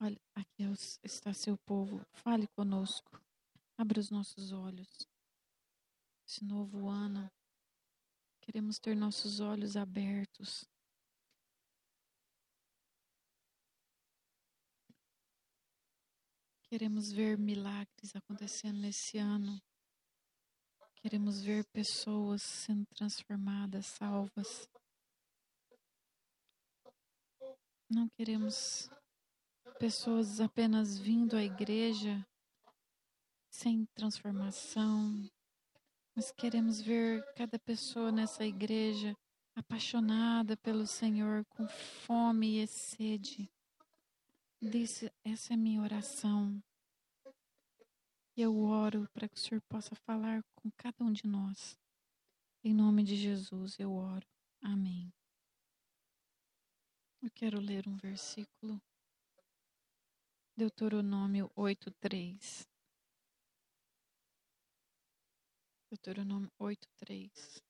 Aqui é está seu povo. Fale conosco. Abra os nossos olhos. Esse novo ano, queremos ter nossos olhos abertos. Queremos ver milagres acontecendo nesse ano. Queremos ver pessoas sendo transformadas, salvas. Não queremos pessoas apenas vindo à igreja sem transformação, mas queremos ver cada pessoa nessa igreja apaixonada pelo Senhor, com fome e sede. Disse, essa é minha oração. Eu oro para que o Senhor possa falar com cada um de nós. Em nome de Jesus eu oro. Amém. Eu quero ler um versículo. Deuteronômio 8:3. Deuteronômio 8:3.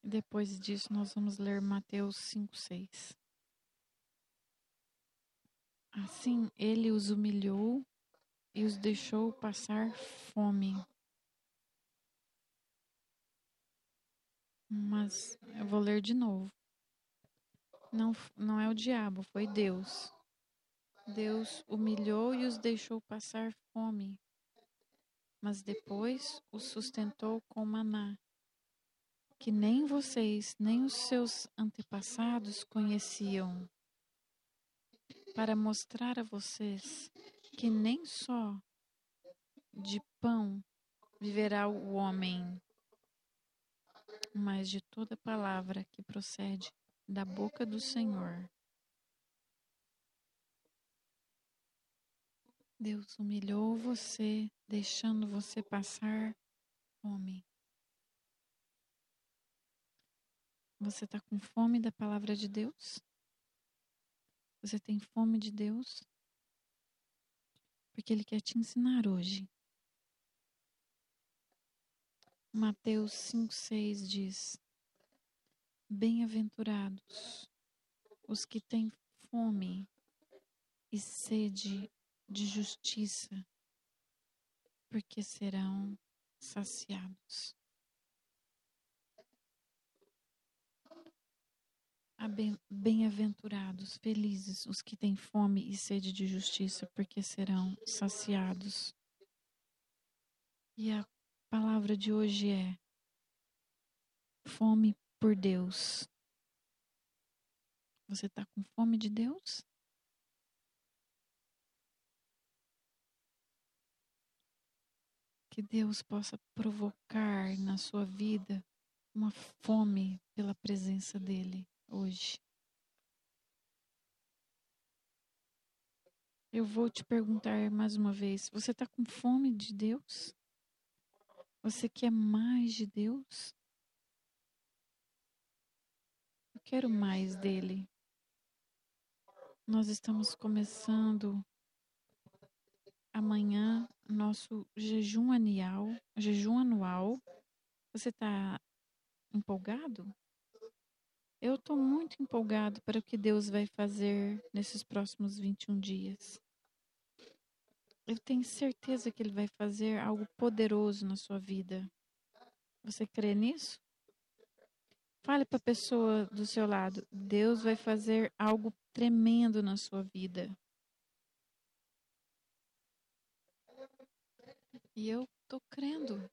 Depois disso, nós vamos ler Mateus 5:6. Assim, ele os humilhou e os deixou passar fome. Mas eu vou ler de novo. Não, não é o diabo, foi Deus. Deus humilhou e os deixou passar fome, mas depois os sustentou com maná, que nem vocês nem os seus antepassados conheciam, para mostrar a vocês que nem só de pão viverá o homem, mas de toda palavra que procede da boca do Senhor. Deus humilhou você, deixando você passar fome. Você está com fome da palavra de Deus? Você tem fome de Deus? Porque Ele quer te ensinar hoje. Mateus 5,6 diz: Bem-aventurados os que têm fome e sede de justiça, porque serão saciados. Bem-aventurados, felizes os que têm fome e sede de justiça, porque serão saciados. E a palavra de hoje é fome por Deus. Você está com fome de Deus? Que Deus possa provocar na sua vida uma fome pela presença dEle hoje. Eu vou te perguntar mais uma vez: você está com fome de Deus? Você quer mais de Deus? Quero mais dele. Nós estamos começando amanhã nosso jejum anual, jejum anual. Você está empolgado? Eu estou muito empolgado para o que Deus vai fazer nesses próximos 21 dias. Eu tenho certeza que Ele vai fazer algo poderoso na sua vida. Você crê nisso? Fale para a pessoa do seu lado: Deus vai fazer algo tremendo na sua vida. E eu estou crendo.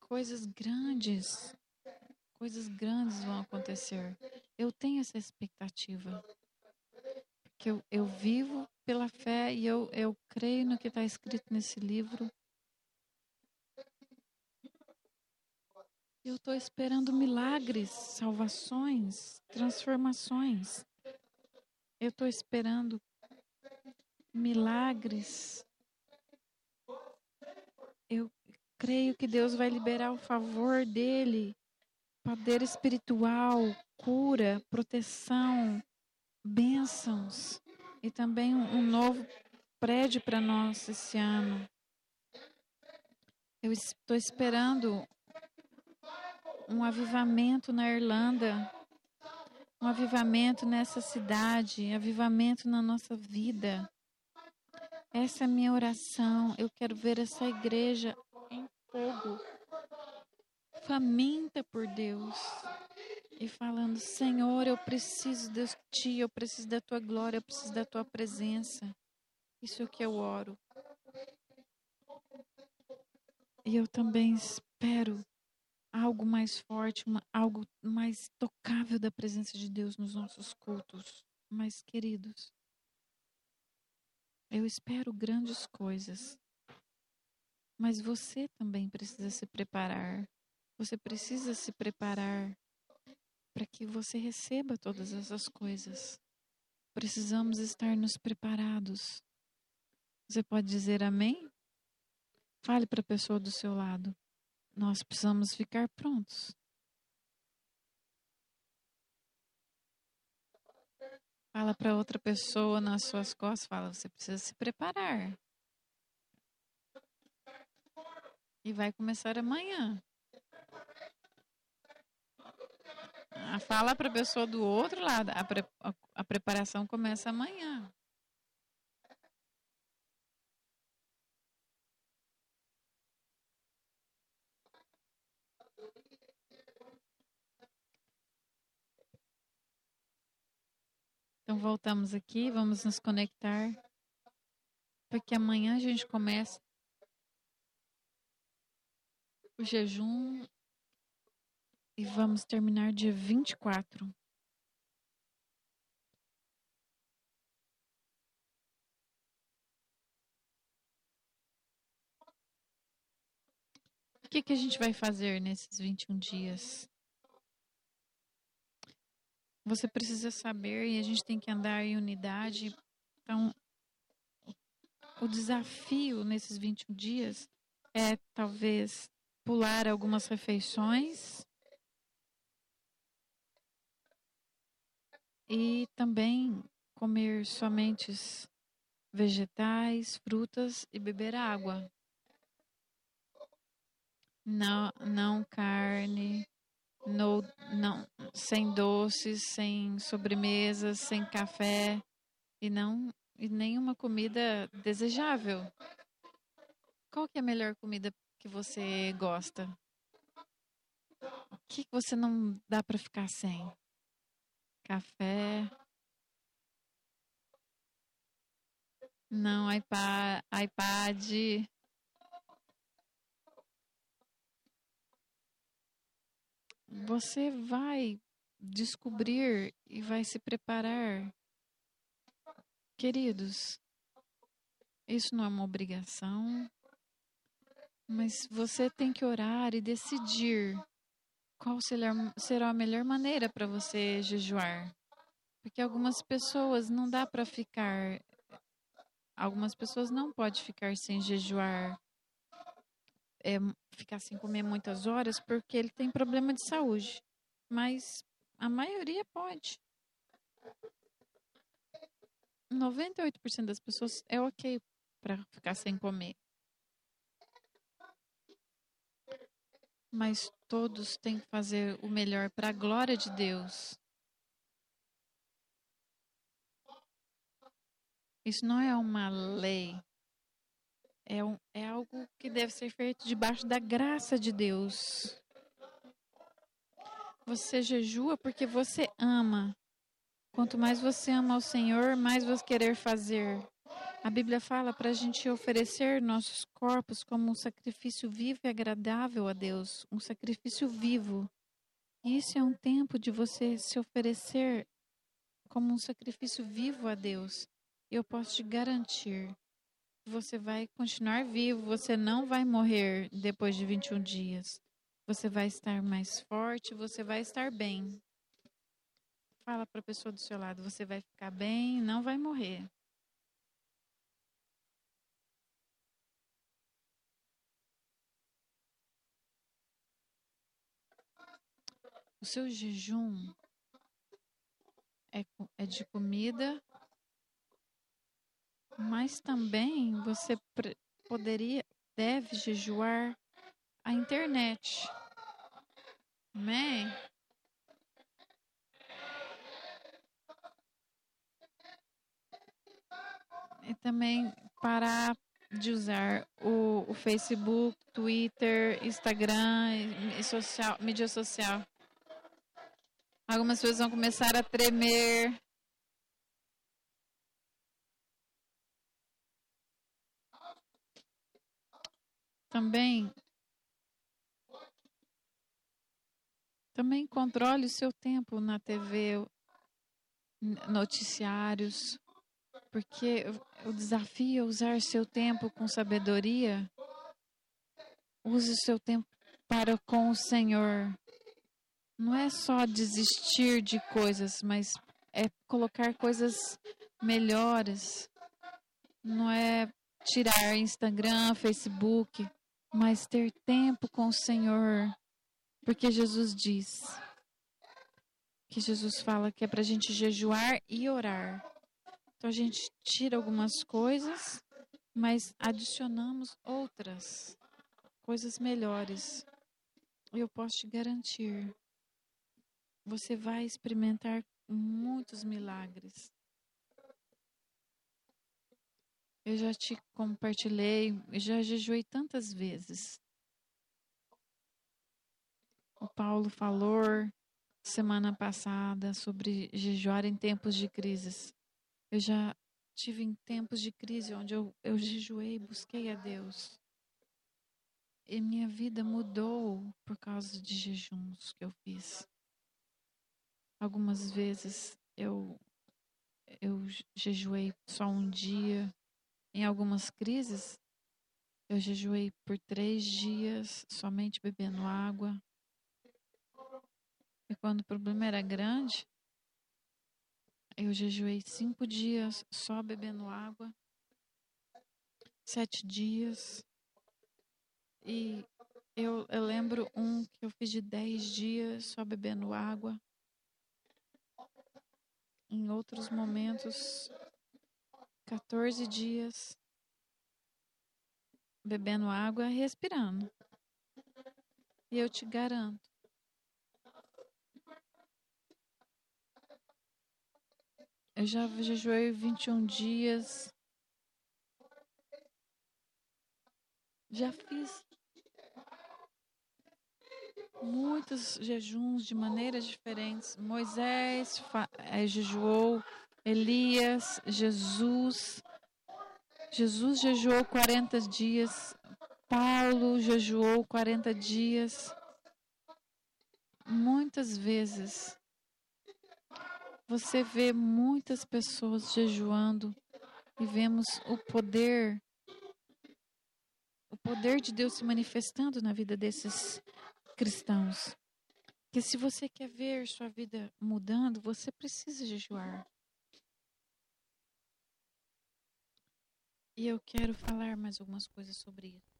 Coisas grandes, coisas grandes vão acontecer. Eu tenho essa expectativa. Porque eu, eu vivo pela fé e eu, eu creio no que está escrito nesse livro. Eu estou esperando milagres, salvações, transformações. Eu estou esperando milagres. Eu creio que Deus vai liberar o favor dele, poder espiritual, cura, proteção, bênçãos e também um, novo prédio para nós esse ano. Eu estou esperando um avivamento na Irlanda. um avivamento nessa cidade, avivamento na nossa vida. Essa é a minha oração. Eu quero ver essa igreja em fogo, faminta por Deus e falando: Senhor, eu preciso de Ti, eu preciso da Tua glória, eu preciso da Tua presença. Isso é o que eu oro. E eu também espero algo mais forte, uma, algo mais tocável da presença de Deus nos nossos cultos, mais queridos. Eu espero grandes coisas. Mas você também precisa se preparar. Você precisa se preparar para que você receba todas essas coisas. Precisamos estar nos preparados. Você pode dizer amém? Fale para a pessoa do seu lado. Nós precisamos ficar prontos. Fala para outra pessoa nas suas costas, fala, você precisa se preparar. E vai começar amanhã. Ah, fala para a pessoa do outro lado, a, pre, a, a preparação começa amanhã. Então voltamos aqui, vamos nos conectar, porque amanhã a gente começa o jejum e vamos terminar dia 24. O que, que a gente vai fazer nesses 21 dias? Você precisa saber e a gente tem que andar em unidade. Então, o desafio nesses 21 dias é talvez pular algumas refeições e também comer somente vegetais, frutas e beber água. Não, não carne, no, não, sem doces, sem sobremesas, sem café e não e nenhuma comida desejável. Qual que é a melhor comida que você gosta? O que você não dá para ficar sem? Café? Não, iPad, iPad você vai descobrir e vai se preparar. Queridos, isso não é uma obrigação, mas você tem que orar e decidir qual será a melhor maneira para você jejuar. Porque algumas pessoas não dá para ficar, algumas pessoas não podem ficar sem jejuar é, ficar sem comer muitas horas porque ele tem problema de saúde. Mas a maioria pode. 98% das pessoas é ok para ficar sem comer. Mas todos têm que fazer o melhor para a glória de Deus. Isso não é uma lei é, um, é algo que deve ser feito debaixo da graça de Deus. Você jejua porque você ama. Quanto mais você ama o Senhor, mais você querer fazer. A Bíblia fala para a gente oferecer nossos corpos como um sacrifício vivo e agradável a Deus, um sacrifício vivo. Isso é um tempo de você se oferecer como um sacrifício vivo a Deus. Eu posso te garantir você vai continuar vivo, você não vai morrer depois de 21 dias. Você vai estar mais forte, você vai estar bem. Fala para a pessoa do seu lado, você vai ficar bem, não vai morrer. O seu jejum é, é de comida mas também você poderia, deve jejuar a internet. Amém? E também parar de usar o, o Facebook, Twitter, Instagram e, e social, mídia social. Algumas pessoas vão começar a tremer Também também controle o seu tempo na TV, noticiários, porque o desafio é usar seu tempo com sabedoria. Use o seu tempo para com o Senhor. Não é só desistir de coisas, mas é colocar coisas melhores. Não é tirar Instagram, Facebook, mas ter tempo com o Senhor. Porque Jesus diz que Jesus fala que é para a gente jejuar e orar. Então a gente tira algumas coisas, mas adicionamos outras coisas melhores. Eu posso te garantir, você vai experimentar muitos milagres. Eu já te compartilhei, já jejuei tantas vezes. O Paulo falou semana passada sobre jejuar em tempos de crises. Eu já tive em tempos de crise onde eu, eu jejuei, busquei a Deus. E minha vida mudou por causa de jejuns que eu fiz. Algumas vezes eu eu jejuei só um dia. Em algumas crises, eu jejuei por três dias, somente bebendo água. E quando o problema era grande, eu jejuei cinco dias só bebendo água, sete dias. E eu, eu lembro um que eu fiz de dez dias só bebendo água. Em outros momentos, 14 dias bebendo água respirando. E eu te garanto, Eu já jejuei 21 dias. Já fiz muitos jejuns de maneiras diferentes. Moisés é, jejuou, Elias, Jesus. Jesus jejuou 40 dias. Paulo jejuou 40 dias. Muitas vezes você vê muitas pessoas jejuando e vemos o poder, o poder de Deus se manifestando na vida desses cristãos. Que se você quer ver sua vida mudando, você precisa jejuar. E eu quero falar mais algumas coisas sobre isso.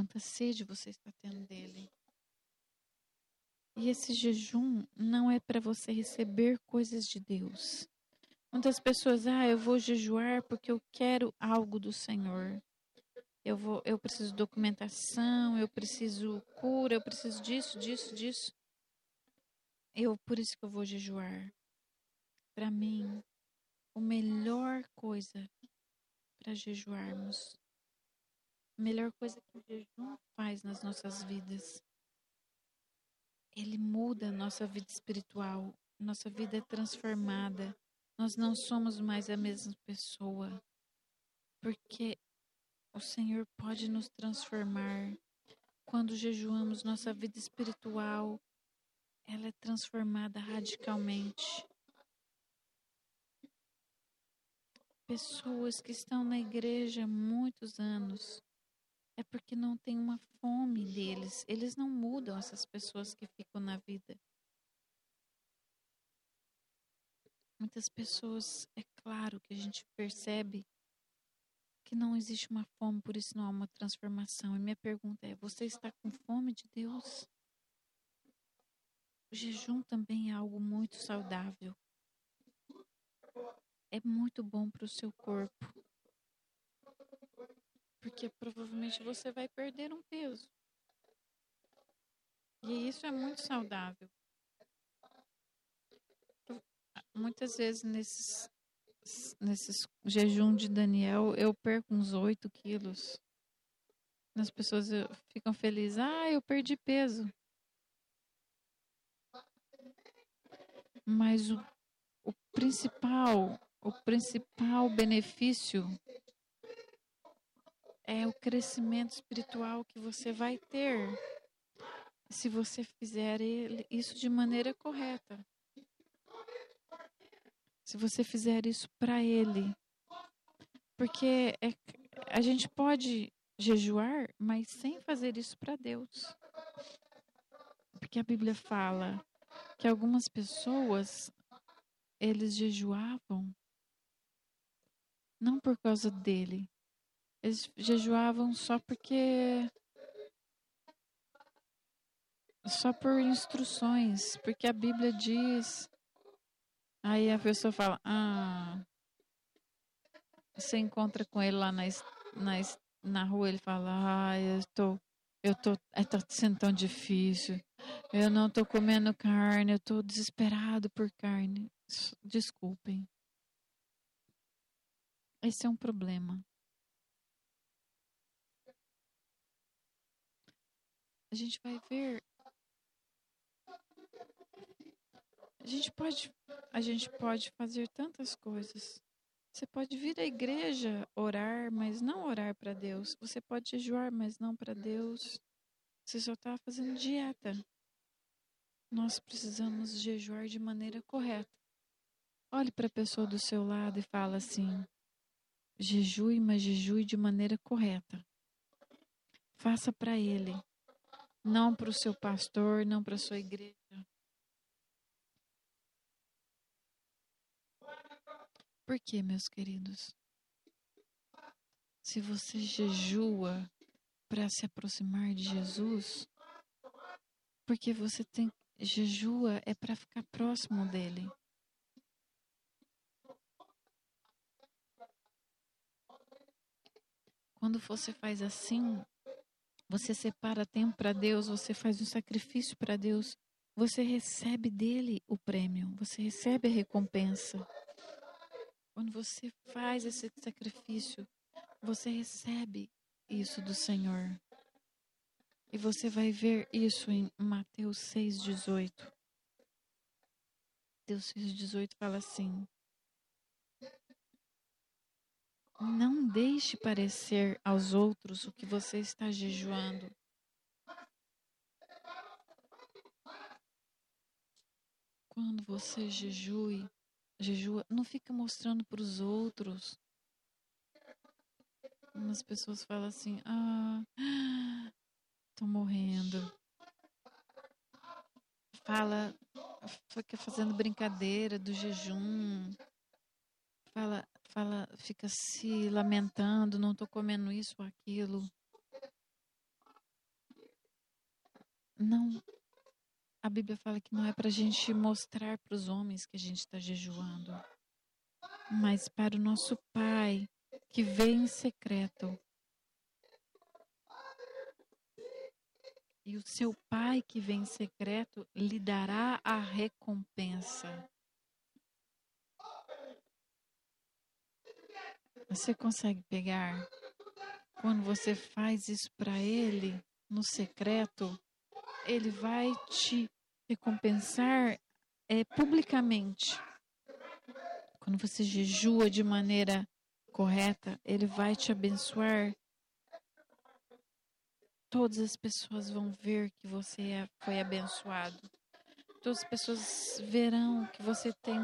quanta sede você está tendo dele. E esse jejum não é para você receber coisas de Deus. Muitas pessoas, ah, eu vou jejuar porque eu quero algo do Senhor. Eu vou, eu preciso documentação, eu preciso cura, eu preciso disso, disso, disso. Eu por isso que eu vou jejuar. Para mim, a melhor coisa para jejuarmos a melhor coisa que o jejum faz nas nossas vidas. Ele muda a nossa vida espiritual, nossa vida é transformada. Nós não somos mais a mesma pessoa, porque o Senhor pode nos transformar. Quando jejuamos, nossa vida espiritual ela é transformada radicalmente. Pessoas que estão na igreja há muitos anos é porque não tem uma fome deles. Eles não mudam essas pessoas que ficam na vida. Muitas pessoas, é claro que a gente percebe que não existe uma fome, por isso não há uma transformação. E minha pergunta é: você está com fome de Deus? O jejum também é algo muito saudável. É muito bom para o seu corpo. Porque provavelmente você vai perder um peso. E isso é muito saudável. Muitas vezes nesses nesses jejum de Daniel, eu perco uns 8 quilos. As pessoas ficam felizes. Ah, eu perdi peso. Mas o, o principal, o principal benefício é o crescimento espiritual que você vai ter se você fizer isso de maneira correta se você fizer isso para Ele. Porque é, a gente pode jejuar, mas sem fazer isso para Deus. Porque a Bíblia fala que algumas pessoas eles jejuavam não por causa dele. Eles jejuavam só porque só por instruções, porque a Bíblia diz Aí a pessoa fala, ah, você encontra com ele lá na, na, na rua, ele fala, ah, eu tô, eu tô, é, tá sendo tão difícil, eu não tô comendo carne, eu tô desesperado por carne. Desculpem. Esse é um problema. A gente vai ver A gente pode, a gente pode fazer tantas coisas. Você pode vir à igreja orar, mas não orar para Deus. Você pode jejuar, mas não para Deus. Você só está fazendo dieta. Nós precisamos jejuar de maneira correta. Olhe para a pessoa do seu lado e fala assim: jejue, mas jejue de maneira correta. Faça para ele, não para o seu pastor, não para a sua igreja. Por quê, meus queridos? Se você jejua para se aproximar de Jesus, porque você tem jejua é para ficar próximo dele. Quando você faz assim, você separa tempo para Deus, você faz um sacrifício para Deus, você recebe dele o prêmio, você recebe a recompensa. Quando você faz esse sacrifício, você recebe isso do Senhor. E você vai ver isso em Mateus 6,18. Mateus 6,18 fala assim: Não deixe parecer aos outros o que você está jejuando. Quando você jejue, jejua, não fica mostrando para os outros. Umas pessoas falam assim: ah, tô morrendo. Fala, fica fazendo brincadeira do jejum. Fala, fala, fica se lamentando, não tô comendo isso ou aquilo. Não a Bíblia fala que não é para a gente mostrar para os homens que a gente está jejuando, mas para o nosso Pai que vê em secreto. E o seu Pai que vem em secreto lhe dará a recompensa. Você consegue pegar? Quando você faz isso para Ele, no secreto, ele vai te recompensar é, publicamente. Quando você jejua de maneira correta, ele vai te abençoar. Todas as pessoas vão ver que você é, foi abençoado. Todas as pessoas verão que você tem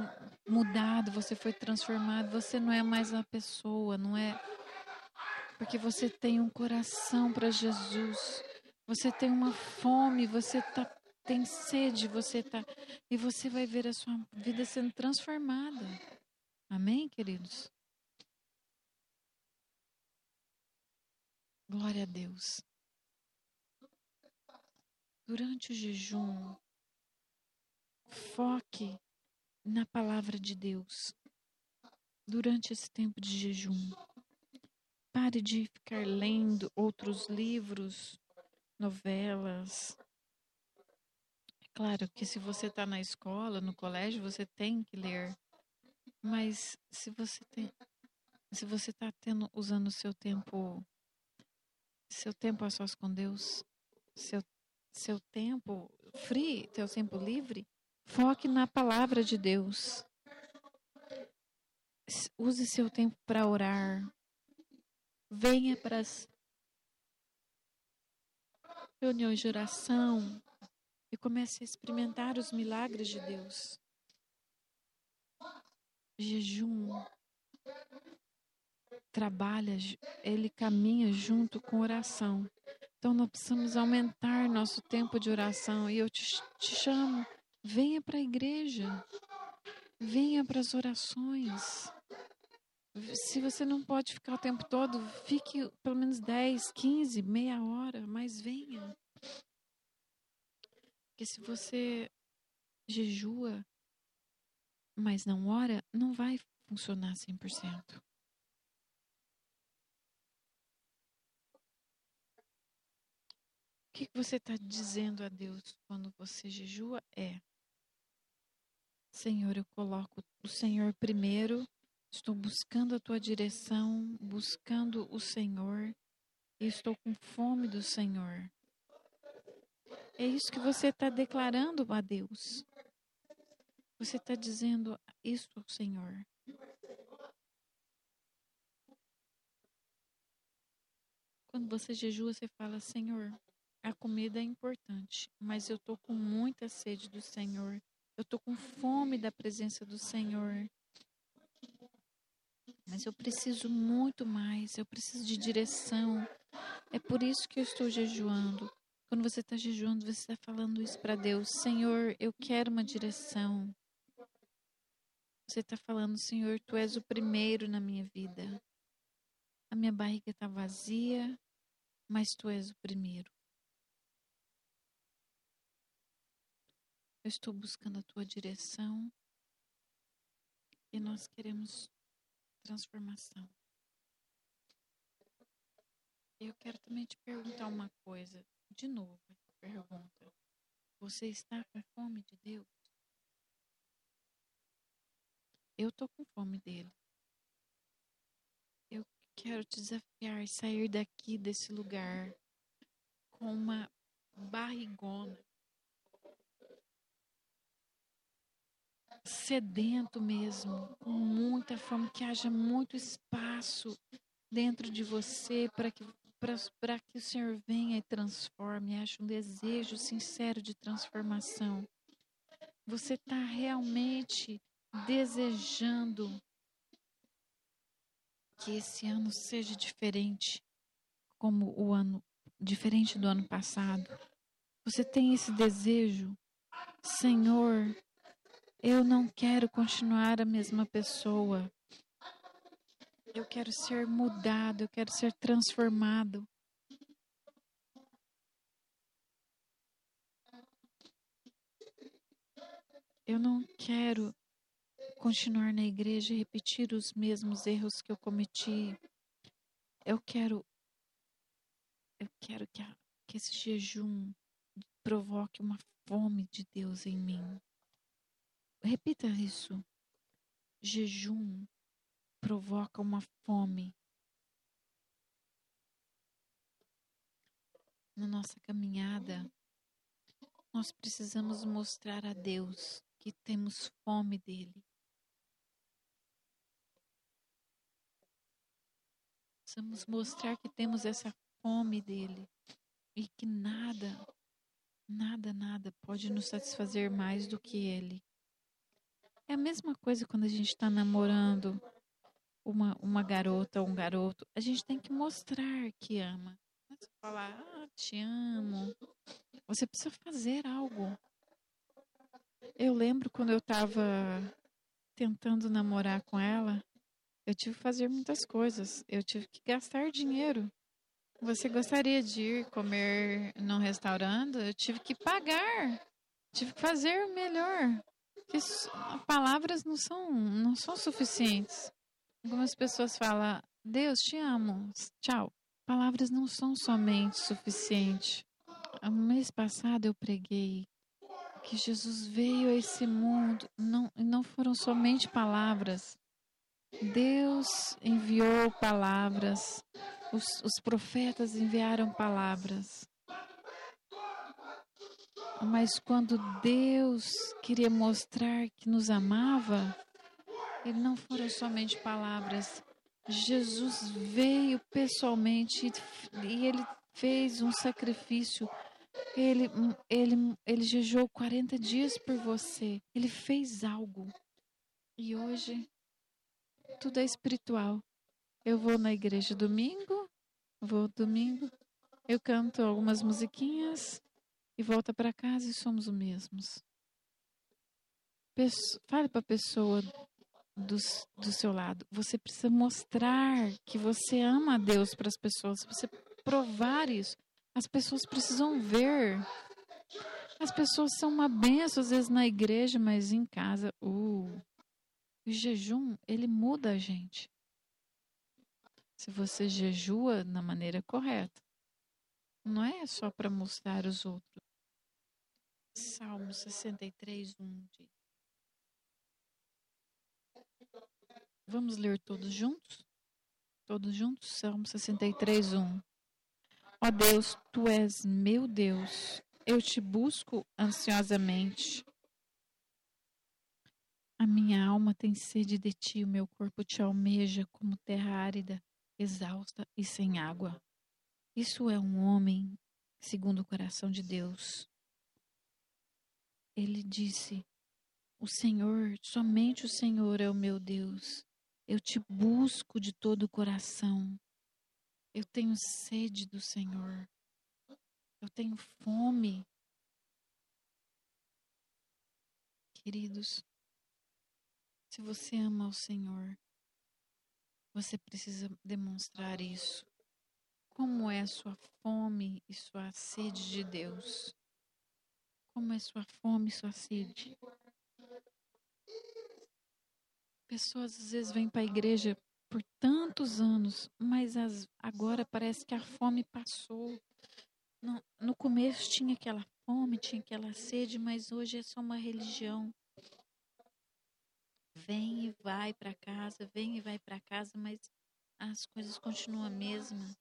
mudado, você foi transformado, você não é mais uma pessoa, não é porque você tem um coração para Jesus. Você tem uma fome, você tá, tem sede, você tá e você vai ver a sua vida sendo transformada. Amém, queridos? Glória a Deus. Durante o jejum, foque na palavra de Deus. Durante esse tempo de jejum, pare de ficar lendo outros livros, novelas. É claro que se você está na escola, no colégio, você tem que ler. Mas se você tem, se você está tendo usando seu tempo, seu tempo a sós com Deus, seu seu tempo free, seu tempo livre, foque na palavra de Deus. Use seu tempo para orar. Venha para as reuniões de oração e comece a experimentar os milagres de Deus. Jejum trabalha, ele caminha junto com oração. Então nós precisamos aumentar nosso tempo de oração. E eu te, te chamo, venha para a igreja, venha para as orações. Se você não pode ficar o tempo todo, fique pelo menos 10, 15, meia hora, mas venha. Porque se você jejua, mas não ora, não vai funcionar 100%. que você está dizendo a Deus quando você jejua é: Senhor, eu coloco o Senhor primeiro, estou buscando a tua direção, buscando o Senhor e estou com fome do Senhor. É isso que você está declarando a Deus. Você está dizendo isso ao Senhor. Quando você jejua, você fala: Senhor, a comida é importante, mas eu tô com muita sede do Senhor. Eu tô com fome da presença do Senhor. Mas eu preciso muito mais, eu preciso de direção. É por isso que eu estou jejuando. Quando você está jejuando, você está falando isso para Deus: Senhor, eu quero uma direção. Você está falando, Senhor, tu és o primeiro na minha vida. A minha barriga está vazia, mas tu és o primeiro. Eu estou buscando a tua direção e nós queremos transformação. Eu quero também te perguntar uma coisa, de novo, pergunta. Você está com fome de Deus? Eu estou com fome dele. Eu quero te desafiar sair daqui desse lugar com uma barrigona sedento mesmo, com muita fome, que haja muito espaço dentro de você para que para que o Senhor venha e transforme, ache um desejo sincero de transformação. Você está realmente desejando que esse ano seja diferente, como o ano diferente do ano passado. Você tem esse desejo, Senhor, eu não quero continuar a mesma pessoa. Eu quero ser mudado, eu quero ser transformado. Eu não quero continuar na igreja e repetir os mesmos erros que eu cometi. Eu quero eu quero que, a, que esse jejum provoque uma fome de Deus em mim. Repita isso. Jejum provoca uma fome. Na nossa caminhada, nós precisamos mostrar a Deus que temos fome dele. Precisamos mostrar que temos essa fome dele e que nada, nada, nada pode nos satisfazer mais do que ele. É a mesma coisa quando a gente está namorando uma, uma garota ou um garoto. A gente tem que mostrar que ama. Não é falar, ah, te amo. Você precisa fazer algo. Eu lembro quando eu estava tentando namorar com ela, eu tive que fazer muitas coisas. Eu tive que gastar dinheiro. Você gostaria de ir comer num restaurante? Eu tive que pagar. Tive que fazer o melhor. Que palavras não são, não são suficientes. Algumas pessoas falam, Deus te amo, tchau. Palavras não são somente suficientes. No mês passado eu preguei que Jesus veio a esse mundo, não, não foram somente palavras. Deus enviou palavras, os, os profetas enviaram palavras. Mas quando Deus queria mostrar que nos amava, ele não foram somente palavras. Jesus veio pessoalmente e ele fez um sacrifício. Ele, ele, ele jejuou 40 dias por você. Ele fez algo. E hoje tudo é espiritual. Eu vou na igreja domingo, vou domingo, eu canto algumas musiquinhas e volta para casa e somos os mesmos. Pesso, fale para a pessoa do, do seu lado. Você precisa mostrar que você ama a Deus para as pessoas. Você provar isso. As pessoas precisam ver. As pessoas são uma benção, às vezes, na igreja, mas em casa. Uh, o jejum, ele muda a gente. Se você jejua na maneira correta. Não é só para mostrar os outros. Salmo 63, 1 diz. Vamos ler todos juntos? Todos juntos? Salmo 63, 1. Ó Deus, tu és meu Deus, eu te busco ansiosamente. A minha alma tem sede de ti, o meu corpo te almeja como terra árida, exausta e sem água. Isso é um homem segundo o coração de Deus. Ele disse: O Senhor, somente o Senhor é o meu Deus. Eu te busco de todo o coração. Eu tenho sede do Senhor. Eu tenho fome. Queridos, se você ama o Senhor, você precisa demonstrar isso. Como é sua fome e sua sede de Deus? Como é sua fome sua sede? Pessoas às vezes vêm para a igreja por tantos anos, mas as, agora parece que a fome passou. No, no começo tinha aquela fome, tinha aquela sede, mas hoje é só uma religião. Vem e vai para casa, vem e vai para casa, mas as coisas continuam a mesma.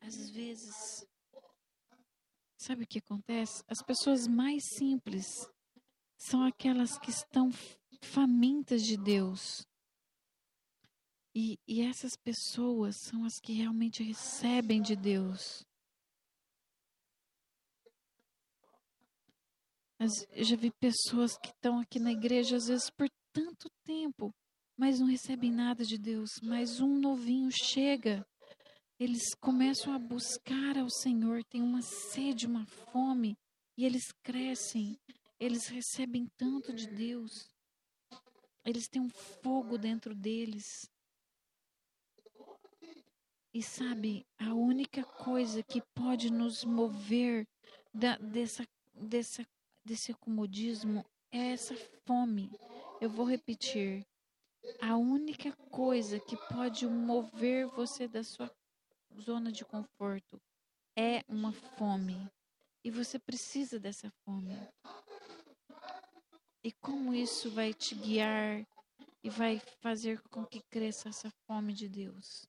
Às vezes, sabe o que acontece? As pessoas mais simples são aquelas que estão famintas de Deus. E, e essas pessoas são as que realmente recebem de Deus. Eu já vi pessoas que estão aqui na igreja, às vezes por tanto tempo, mas não recebem nada de Deus. Mas um novinho chega, eles começam a buscar ao Senhor, tem uma sede, uma fome, e eles crescem, eles recebem tanto de Deus. Eles têm um fogo dentro deles. E sabe, a única coisa que pode nos mover da, dessa, dessa, desse acomodismo é essa fome. Eu vou repetir. A única coisa que pode mover você da sua zona de conforto é uma fome. E você precisa dessa fome. E como isso vai te guiar e vai fazer com que cresça essa fome de Deus?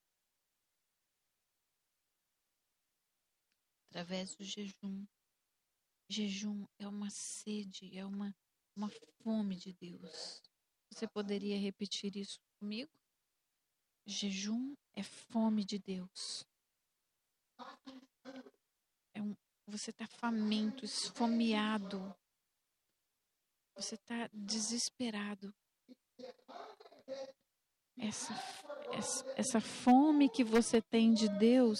através do jejum. Jejum é uma sede, é uma, uma fome de Deus. Você poderia repetir isso comigo? Jejum é fome de Deus. É um, você está faminto, esfomeado. Você está desesperado. Essa, essa, essa fome que você tem de Deus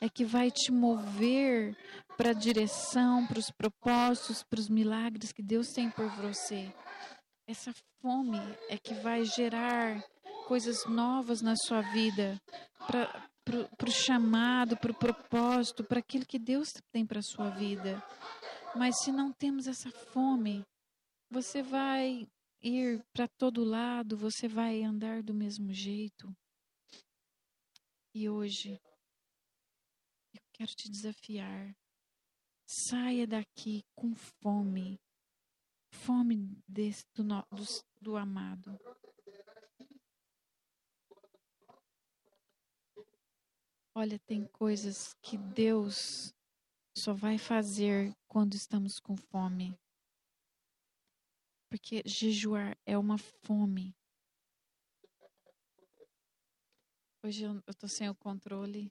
é que vai te mover para a direção, para os propósitos, para os milagres que Deus tem por você. Essa fome é que vai gerar coisas novas na sua vida, o chamado, para o propósito, para aquilo que Deus tem para a sua vida. Mas se não temos essa fome, você vai ir para todo lado, você vai andar do mesmo jeito. E hoje eu quero te desafiar. Saia daqui com fome, fome desse, do, do, do amado. Olha, tem coisas que Deus só vai fazer quando estamos com fome. Porque jejuar é uma fome. Hoje eu, tô sem o controle.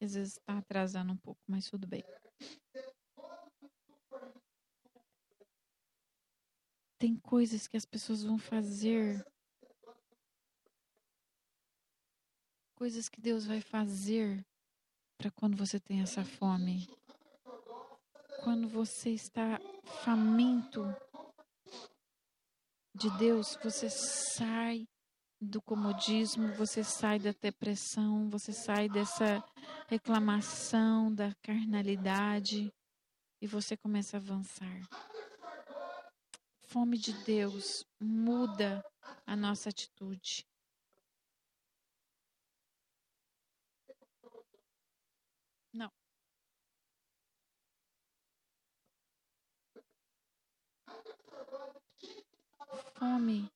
Às vezes está atrasando um pouco, mas tudo bem. Tem coisas que as pessoas vão fazer coisas que Deus vai fazer para quando você tem essa fome. Quando você está faminto de Deus, você sai do comodismo, você sai da depressão, você sai dessa reclamação, da carnalidade e você começa a avançar. Fome de Deus muda a nossa atitude. Não. Fome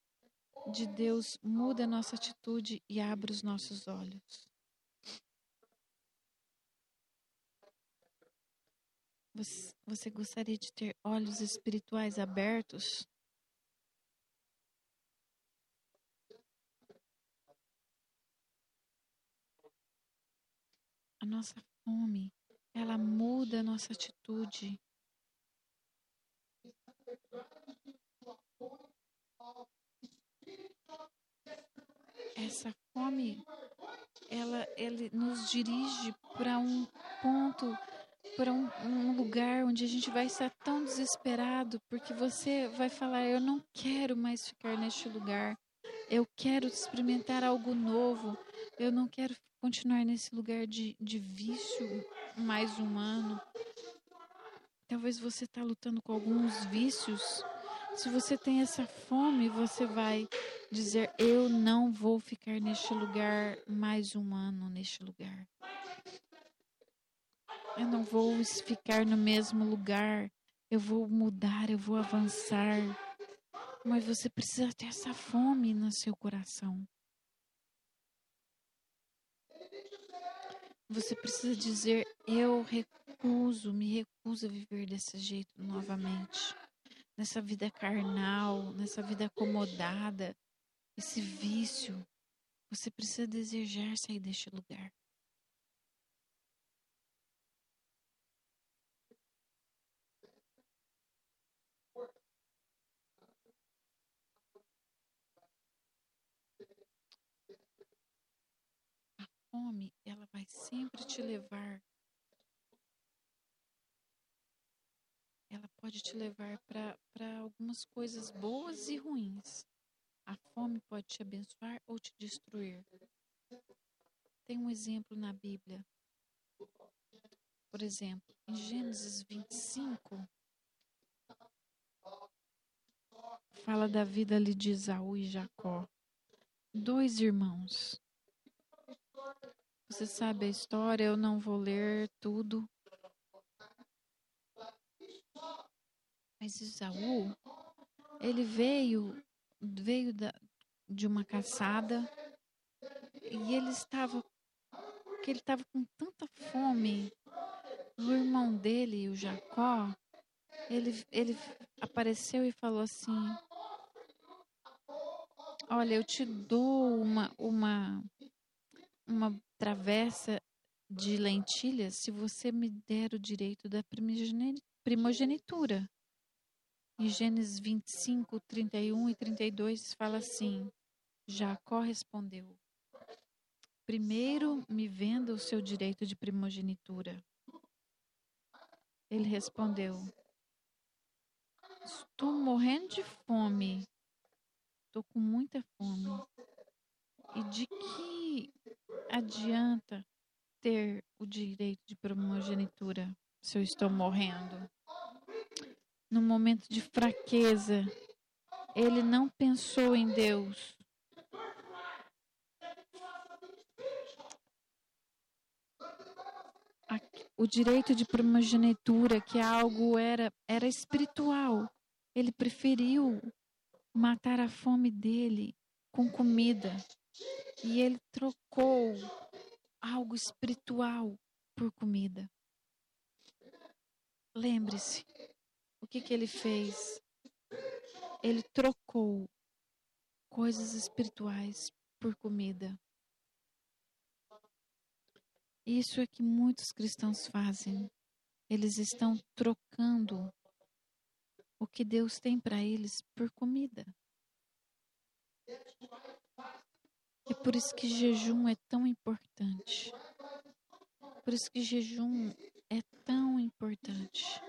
de Deus muda a nossa atitude e abre os nossos olhos. Você, você gostaria de ter olhos espirituais abertos? A nossa fome, ela muda a nossa atitude. Essa fome, ela, ele nos dirige para um ponto, para um, um lugar onde a gente vai estar tão desesperado, porque você vai falar: Eu não quero mais ficar neste lugar, eu quero experimentar algo novo, eu não quero continuar nesse lugar de, de vício mais um ano. Talvez você está lutando com alguns vícios. Se você tem essa fome, você vai dizer: Eu não vou ficar neste lugar mais um ano neste lugar. Eu não vou ficar no mesmo lugar. Eu vou mudar, eu vou avançar. Mas você precisa ter essa fome no seu coração. Você precisa dizer: Eu recuso, me recuso a viver desse jeito novamente. Nessa vida carnal, nessa vida acomodada, esse vício. Você precisa desejar sair deste lugar. Fome, ela vai sempre te levar. Ela pode te levar para algumas coisas boas e ruins. A fome pode te abençoar ou te destruir. Tem um exemplo na Bíblia. Por exemplo, em Gênesis 25, fala da vida ali de Isaú e Jacó. Dois irmãos. Você sabe a história, eu não vou ler tudo. Mas Isaú, ele veio, veio da, de uma caçada e ele estava, que ele estava com tanta fome. O irmão dele, o Jacó, ele, ele apareceu e falou assim: Olha, eu te dou uma, uma, uma travessa de lentilhas se você me der o direito da primogenitura. Em Gênesis 25, 31 e 32 fala assim: Jacó respondeu: Primeiro me venda o seu direito de primogenitura. Ele respondeu: Estou morrendo de fome. Estou com muita fome. E de que adianta ter o direito de primogenitura se eu estou morrendo? No momento de fraqueza, ele não pensou em Deus. O direito de primogenitura, que algo era, era espiritual. Ele preferiu matar a fome dele com comida. E ele trocou algo espiritual por comida. Lembre-se, o que, que ele fez? Ele trocou coisas espirituais por comida. Isso é que muitos cristãos fazem. Eles estão trocando o que Deus tem para eles por comida. É por isso que jejum é tão importante. Por isso que jejum é tão importante.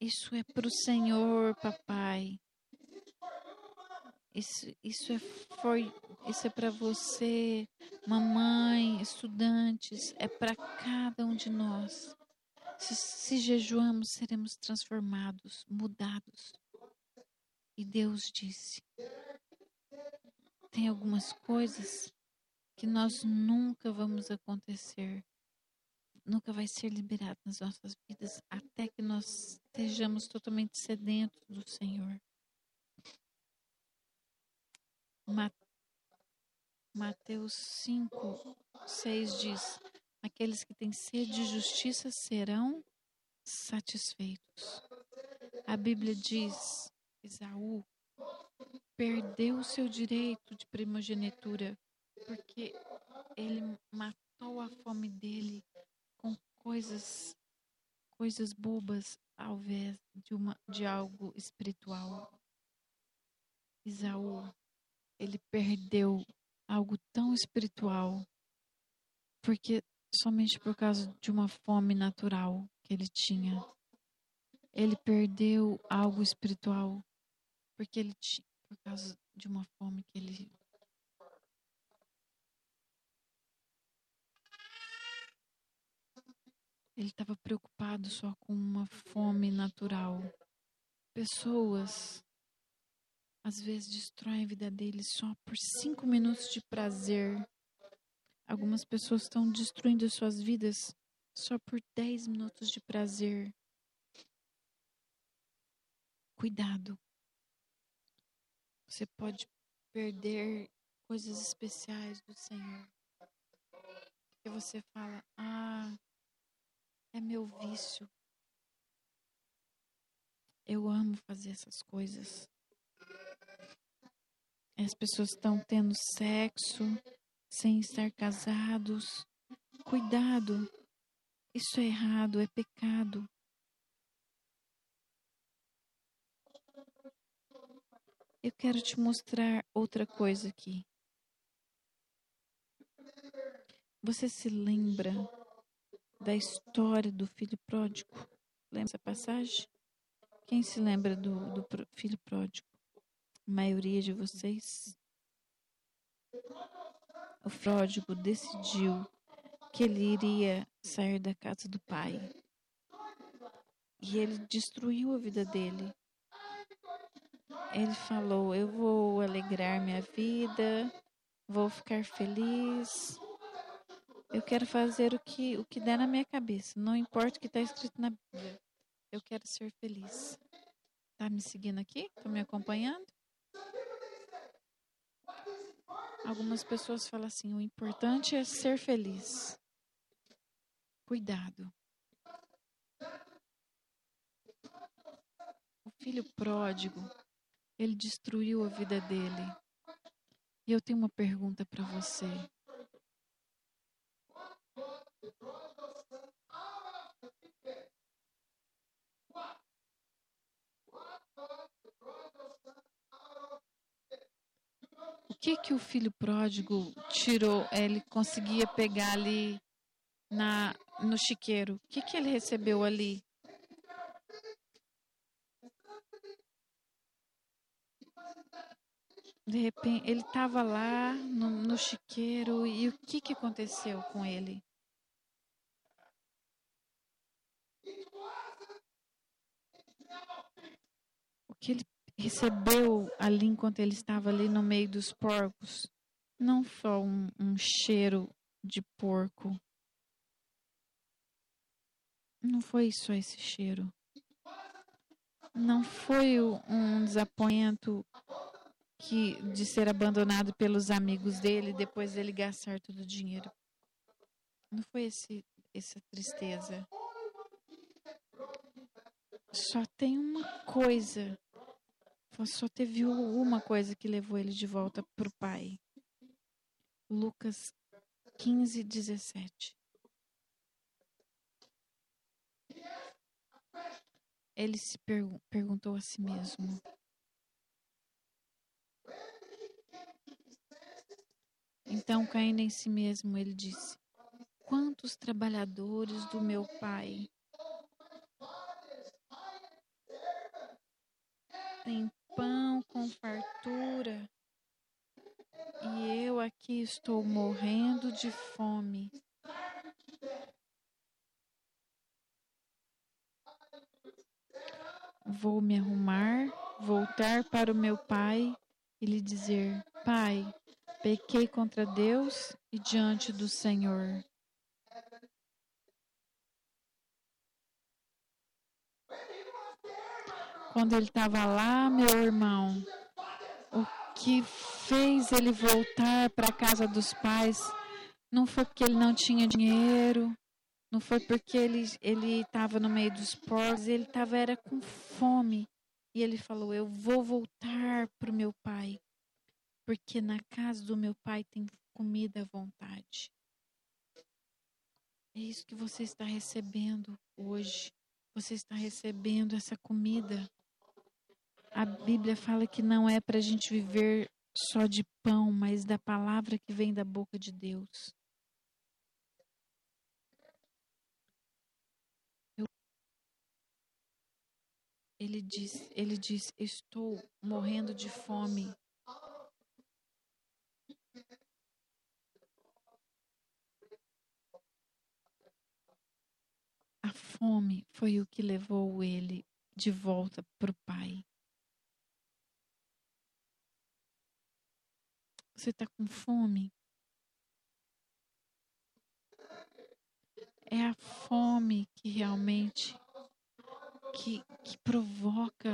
Isso é para o Senhor, papai. Isso, isso é foi, isso é para você, mamãe, estudantes, é para cada um de nós. Se, se jejuamos, seremos transformados, mudados. E Deus disse: tem algumas coisas que nós nunca vamos acontecer, nunca vai ser liberado nas nossas vidas até que nós estejamos totalmente sedentos do Senhor. Mateus 5, 6 diz: Aqueles que têm sede de justiça serão satisfeitos. A Bíblia diz: Esaú perdeu o seu direito de primogenitura porque ele matou a fome dele com coisas coisas bobas ao invés de uma de algo espiritual. Isaú, ele perdeu algo tão espiritual porque somente por causa de uma fome natural que ele tinha. Ele perdeu algo espiritual porque ele por causa de uma fome que ele Ele estava preocupado só com uma fome natural. Pessoas às vezes destroem a vida deles só por cinco minutos de prazer. Algumas pessoas estão destruindo suas vidas só por dez minutos de prazer. Cuidado. Você pode perder coisas especiais do Senhor. Porque você fala, ah, é meu vício. Eu amo fazer essas coisas. As pessoas estão tendo sexo sem estar casados. Cuidado. Isso é errado, é pecado. Eu quero te mostrar outra coisa aqui. Você se lembra da história do filho pródigo. Lembra essa passagem? Quem se lembra do, do filho pródigo? A maioria de vocês? O pródigo decidiu que ele iria sair da casa do pai. E ele destruiu a vida dele. Ele falou: Eu vou alegrar minha vida, vou ficar feliz, eu quero fazer o que, o que der na minha cabeça. Não importa o que está escrito na Bíblia. Eu quero ser feliz. Tá me seguindo aqui? Tá me acompanhando? Algumas pessoas falam assim: o importante é ser feliz. Cuidado. O filho pródigo, ele destruiu a vida dele. E eu tenho uma pergunta para você. O que que o filho pródigo tirou? Ele conseguia pegar ali na no chiqueiro. O que que ele recebeu ali? De repente, ele estava lá no, no chiqueiro e o que, que aconteceu com ele? O que ele recebeu ali enquanto ele estava ali no meio dos porcos não foi um, um cheiro de porco. Não foi só esse cheiro. Não foi um desapontamento que, de ser abandonado pelos amigos dele depois dele gastar todo o dinheiro. Não foi esse, essa tristeza. Só tem uma coisa. Só teve uma coisa que levou ele de volta para o pai. Lucas 15, 17. Ele se pergun perguntou a si mesmo: Então, caindo em si mesmo, ele disse: Quantos trabalhadores do meu pai têm pão com fartura e eu aqui estou morrendo de fome. Vou me arrumar, voltar para o meu pai e lhe dizer: Pai, Pequei contra Deus e diante do Senhor. Quando ele estava lá, meu irmão, o que fez ele voltar para a casa dos pais não foi porque ele não tinha dinheiro, não foi porque ele ele estava no meio dos porcos, ele estava era com fome. E ele falou: "Eu vou voltar para o meu pai" porque na casa do meu pai tem comida à vontade. É isso que você está recebendo hoje. Você está recebendo essa comida. A Bíblia fala que não é para a gente viver só de pão, mas da palavra que vem da boca de Deus. Eu... Ele diz, ele diz, estou morrendo de fome. A fome foi o que levou ele de volta para o pai. Você está com fome? É a fome que realmente que, que provoca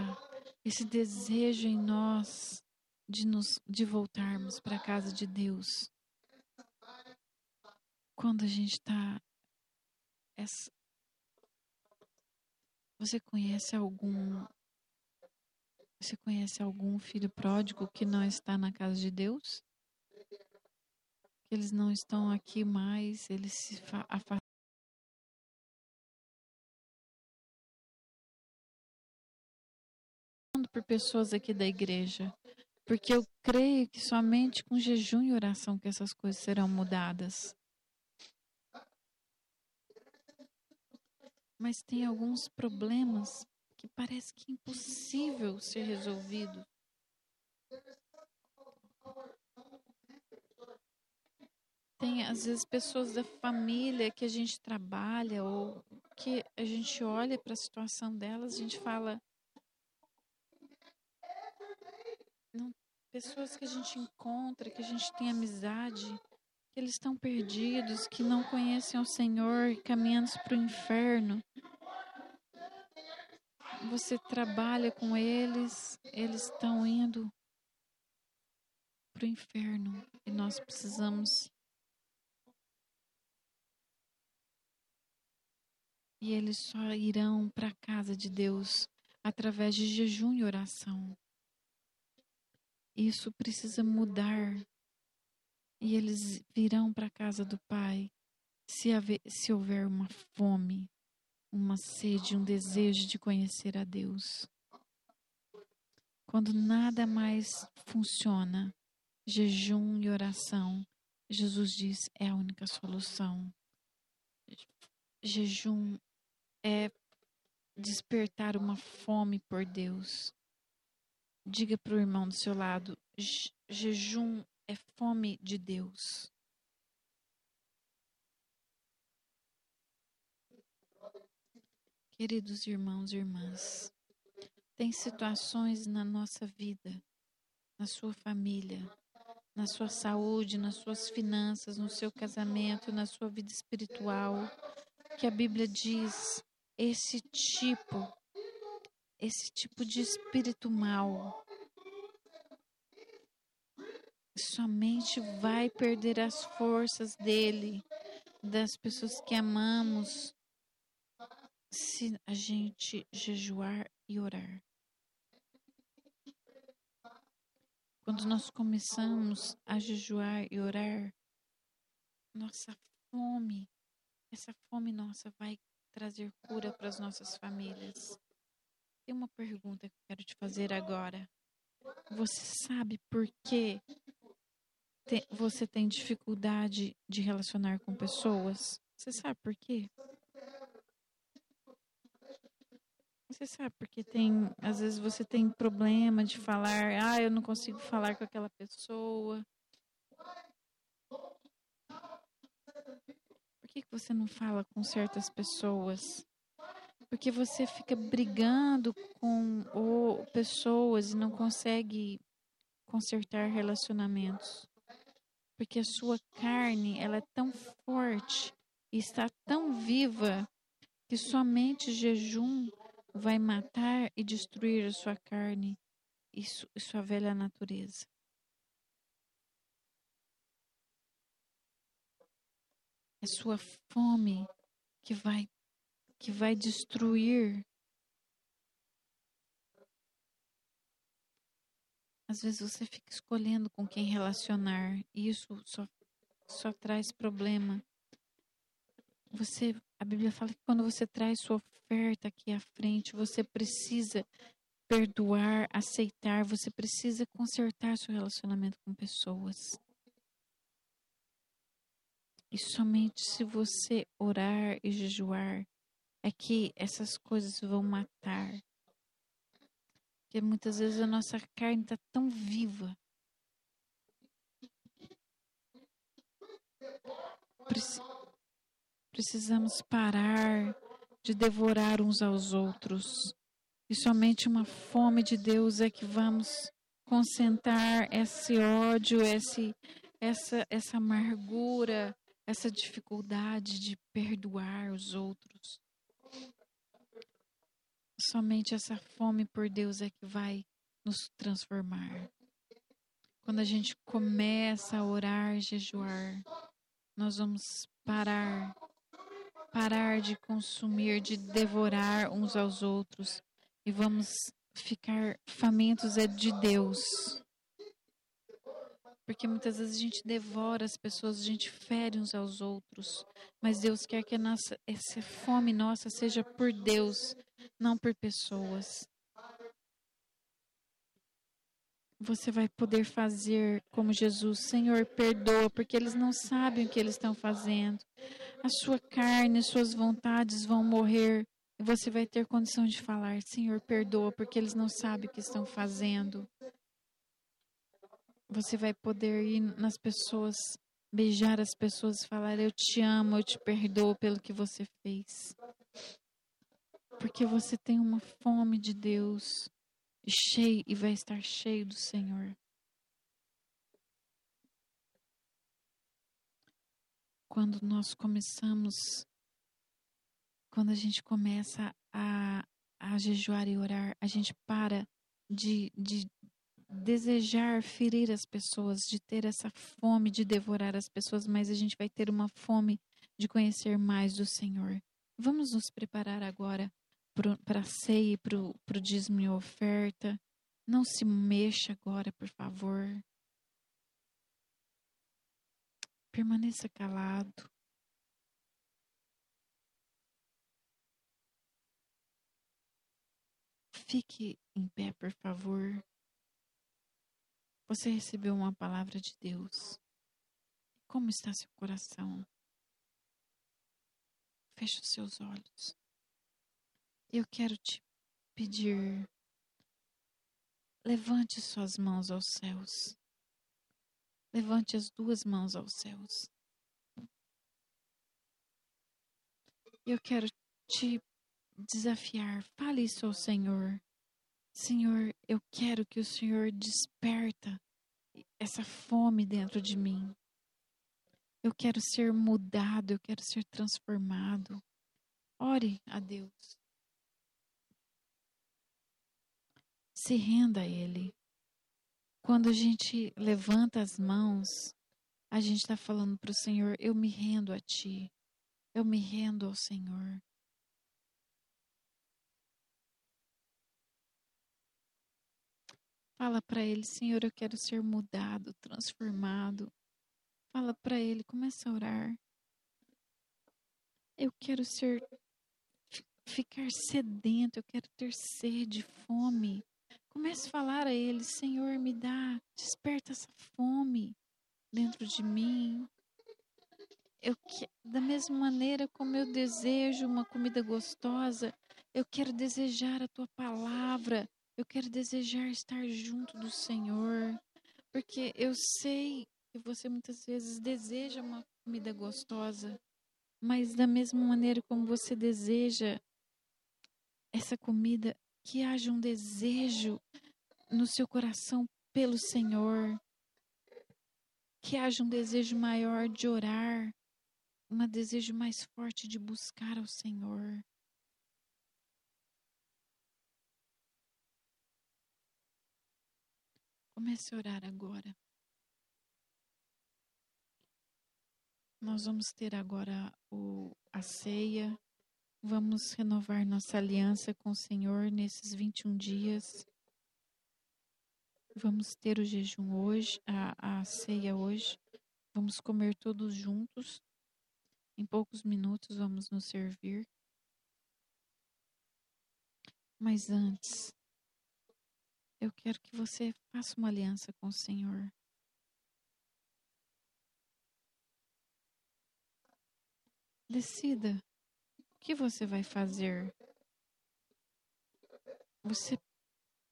esse desejo em nós de nos de voltarmos para a casa de Deus. Quando a gente está você conhece algum Você conhece algum filho pródigo que não está na casa de Deus? Que eles não estão aqui mais, eles se afastaram por pessoas aqui da igreja, porque eu creio que somente com jejum e oração que essas coisas serão mudadas. Mas tem alguns problemas que parece que é impossível ser resolvido. Tem às vezes pessoas da família que a gente trabalha ou que a gente olha para a situação delas, a gente fala não, pessoas que a gente encontra, que a gente tem amizade, que eles estão perdidos, que não conhecem o Senhor, caminhando para o inferno. Você trabalha com eles, eles estão indo para o inferno e nós precisamos. E eles só irão para a casa de Deus através de jejum e oração. Isso precisa mudar e eles virão para a casa do Pai se, haver, se houver uma fome, uma sede, um desejo de conhecer a Deus. Quando nada mais funciona, jejum e oração, Jesus diz, é a única solução. Jejum é despertar uma fome por Deus. Diga para o irmão do seu lado: jejum é fome de Deus. Queridos irmãos e irmãs, tem situações na nossa vida, na sua família, na sua saúde, nas suas finanças, no seu casamento, na sua vida espiritual, que a Bíblia diz esse tipo esse tipo de espírito mal somente vai perder as forças dele, das pessoas que amamos, se a gente jejuar e orar. Quando nós começamos a jejuar e orar, nossa fome, essa fome nossa vai trazer cura para as nossas famílias. Tem uma pergunta que eu quero te fazer agora. Você sabe por que você tem dificuldade de relacionar com pessoas? Você sabe por quê? Você sabe porque tem, às vezes você tem problema de falar, ah, eu não consigo falar com aquela pessoa. Por que você não fala com certas pessoas? Porque você fica brigando com ou, pessoas e não consegue consertar relacionamentos. Porque a sua carne, ela é tão forte e está tão viva que somente jejum vai matar e destruir a sua carne e, sua velha natureza. É sua fome que vai que vai destruir. Às vezes você fica escolhendo com quem relacionar e isso só, só traz problema. Você, a Bíblia fala que quando você traz sua oferta aqui à frente, você precisa perdoar, aceitar, você precisa consertar seu relacionamento com pessoas. E somente se você orar e jejuar, é que essas coisas vão matar. Porque muitas vezes a nossa carne está tão viva. Precisamos parar de devorar uns aos outros. E somente uma fome de Deus é que vamos concentrar esse ódio, esse, essa, essa amargura, essa dificuldade de perdoar os outros. Somente essa fome por Deus é que vai nos transformar. Quando a gente começa a orar, jejuar, nós vamos parar, parar de consumir, de devorar uns aos outros e vamos ficar famintos é de Deus. Porque muitas vezes a gente devora as pessoas, a gente fere uns aos outros. Mas Deus quer que nossa, essa fome nossa seja por Deus, não por pessoas. Você vai poder fazer como Jesus, Senhor, perdoa, porque eles não sabem o que eles estão fazendo. A sua carne, suas vontades vão morrer e você vai ter condição de falar, Senhor, perdoa, porque eles não sabem o que estão fazendo. Você vai poder ir nas pessoas, beijar as pessoas, falar: Eu te amo, eu te perdoo pelo que você fez. Porque você tem uma fome de Deus cheio e vai estar cheio do Senhor. Quando nós começamos, quando a gente começa a, a jejuar e orar, a gente para de, de desejar ferir as pessoas, de ter essa fome de devorar as pessoas, mas a gente vai ter uma fome de conhecer mais do Senhor. Vamos nos preparar agora para a ceia e para o dízimo e oferta. Não se mexa agora, por favor. Permaneça calado. Fique em pé, por favor. Você recebeu uma palavra de Deus. Como está seu coração? Feche os seus olhos. Eu quero te pedir. Levante suas mãos aos céus. Levante as duas mãos aos céus. Eu quero te desafiar. Fale isso ao Senhor. Senhor, eu quero que o Senhor desperta essa fome dentro de mim. Eu quero ser mudado, eu quero ser transformado. Ore a Deus. Se renda a Ele. Quando a gente levanta as mãos, a gente está falando para o Senhor: Eu me rendo a Ti. Eu me rendo ao Senhor. Fala para Ele: Senhor, eu quero ser mudado, transformado. Fala para Ele, começa a orar. Eu quero ser ficar sedento, eu quero ter sede, fome. Comece a falar a Ele: Senhor, me dá, desperta essa fome dentro de mim. Eu que, da mesma maneira como eu desejo uma comida gostosa, eu quero desejar a tua palavra, eu quero desejar estar junto do Senhor, porque eu sei que você muitas vezes deseja uma comida gostosa, mas da mesma maneira como você deseja essa comida, que haja um desejo no seu coração pelo Senhor, que haja um desejo maior de orar, um desejo mais forte de buscar ao Senhor. Comece a orar agora. Nós vamos ter agora o, a ceia. Vamos renovar nossa aliança com o Senhor nesses 21 dias. Vamos ter o jejum hoje, a, a ceia hoje. Vamos comer todos juntos. Em poucos minutos vamos nos servir. Mas antes, eu quero que você faça uma aliança com o Senhor. Decida que você vai fazer. Você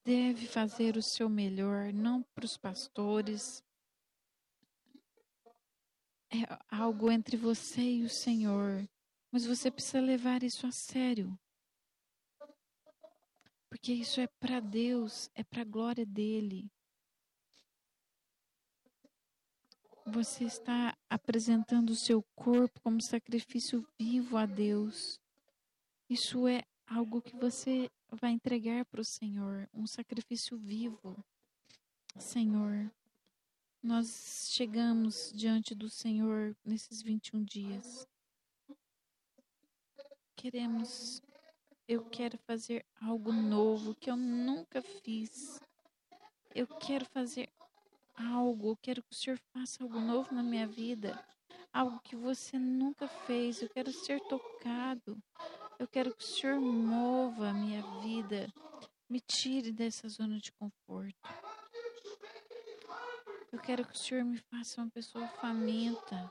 deve fazer o seu melhor, não para os pastores. É algo entre você e o Senhor, mas você precisa levar isso a sério. Porque isso é para Deus, é para a glória dele. Você está apresentando o seu corpo como sacrifício vivo a Deus. Isso é algo que você vai entregar para o Senhor, um sacrifício vivo. Senhor, nós chegamos diante do Senhor nesses 21 dias. Queremos, eu quero fazer algo novo que eu nunca fiz. Eu quero fazer algo, eu quero que o Senhor faça algo novo na minha vida, algo que você nunca fez. Eu quero ser tocado. Eu quero que o Senhor mova a minha vida, me tire dessa zona de conforto. Eu quero que o Senhor me faça uma pessoa faminta.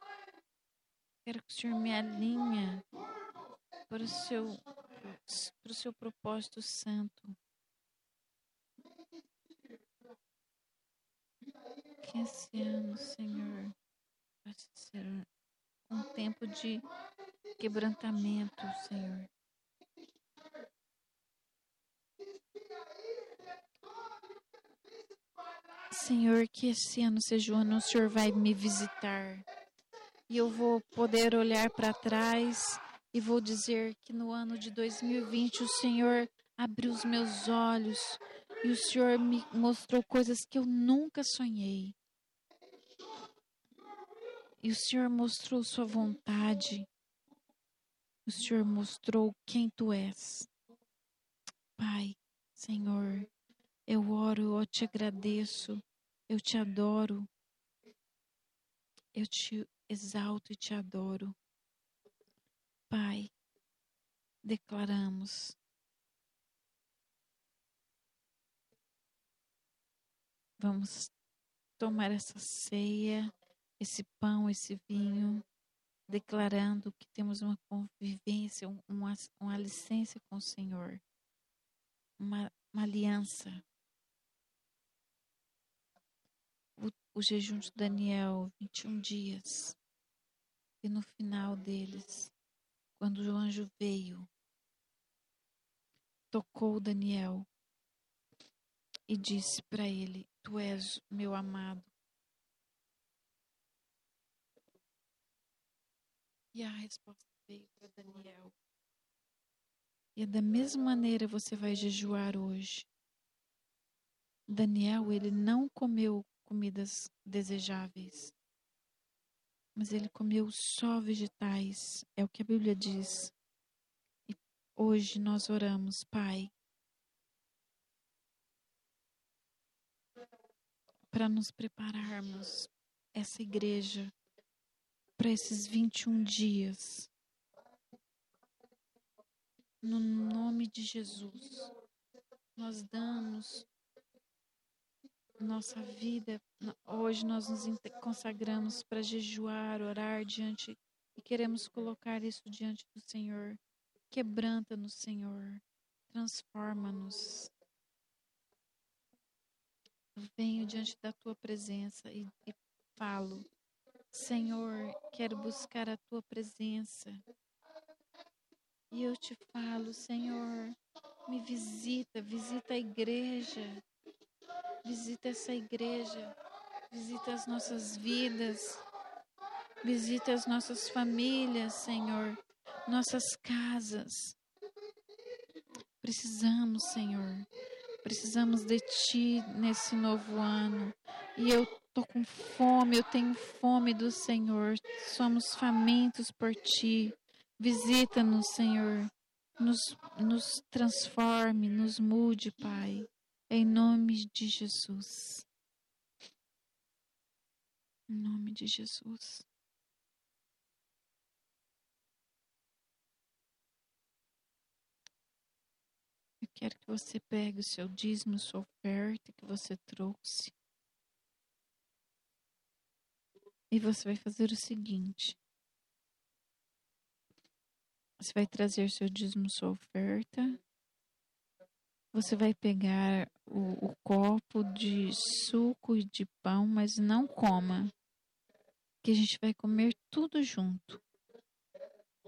Quero que o Senhor me alinhe para o seu, para o seu propósito santo. Que esse ano, Senhor, possa ser um tempo de quebrantamento, Senhor. Senhor, que esse ano seja o ano o Senhor vai me visitar. E eu vou poder olhar para trás e vou dizer que no ano de 2020 o Senhor abriu os meus olhos e o Senhor me mostrou coisas que eu nunca sonhei. E o Senhor mostrou Sua vontade. O Senhor mostrou quem Tu és. Pai, Senhor, eu oro, eu te agradeço, eu te adoro, eu te exalto e te adoro. Pai, declaramos Vamos tomar essa ceia, esse pão, esse vinho, declarando que temos uma convivência, uma, uma licença com o Senhor, uma, uma aliança. O jejum de Daniel, 21 dias. E no final deles, quando o anjo veio, tocou Daniel e disse para ele: Tu és meu amado. E a resposta veio para Daniel. E é da mesma maneira você vai jejuar hoje. Daniel, ele não comeu comidas desejáveis, mas ele comeu só vegetais, é o que a Bíblia diz. E hoje nós oramos, Pai, para nos prepararmos essa igreja para esses 21 dias. No nome de Jesus, nós damos nossa vida. Hoje nós nos consagramos para jejuar, orar diante e queremos colocar isso diante do Senhor. Quebranta-nos, Senhor. Transforma-nos. Venho diante da tua presença e, e falo: Senhor, quero buscar a tua presença. E eu te falo, Senhor, me visita, visita a igreja, visita essa igreja, visita as nossas vidas, visita as nossas famílias, Senhor, nossas casas. Precisamos, Senhor, Precisamos de Ti nesse novo ano. E eu estou com fome, eu tenho fome do Senhor. Somos famintos por Ti. Visita-nos, Senhor. Nos, nos transforme, nos mude, Pai. Em nome de Jesus. Em nome de Jesus. Quero que você pegue o seu dízimo, sua oferta que você trouxe. E você vai fazer o seguinte. Você vai trazer seu dízimo, sua oferta. Você vai pegar o, o copo de suco e de pão, mas não coma. Que a gente vai comer tudo junto.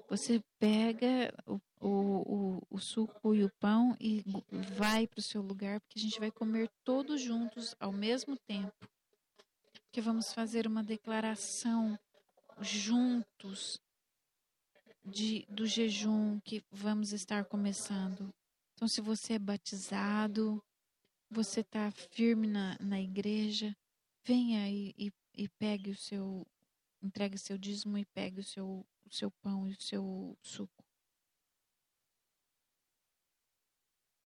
Você pega o o, o, o suco e o pão e vai para o seu lugar, porque a gente vai comer todos juntos ao mesmo tempo. Que vamos fazer uma declaração juntos de, do jejum que vamos estar começando. Então, se você é batizado, você está firme na, na igreja, venha e, e, e pegue o seu, entregue seu dízimo e pegue o seu, o seu pão e o seu suco.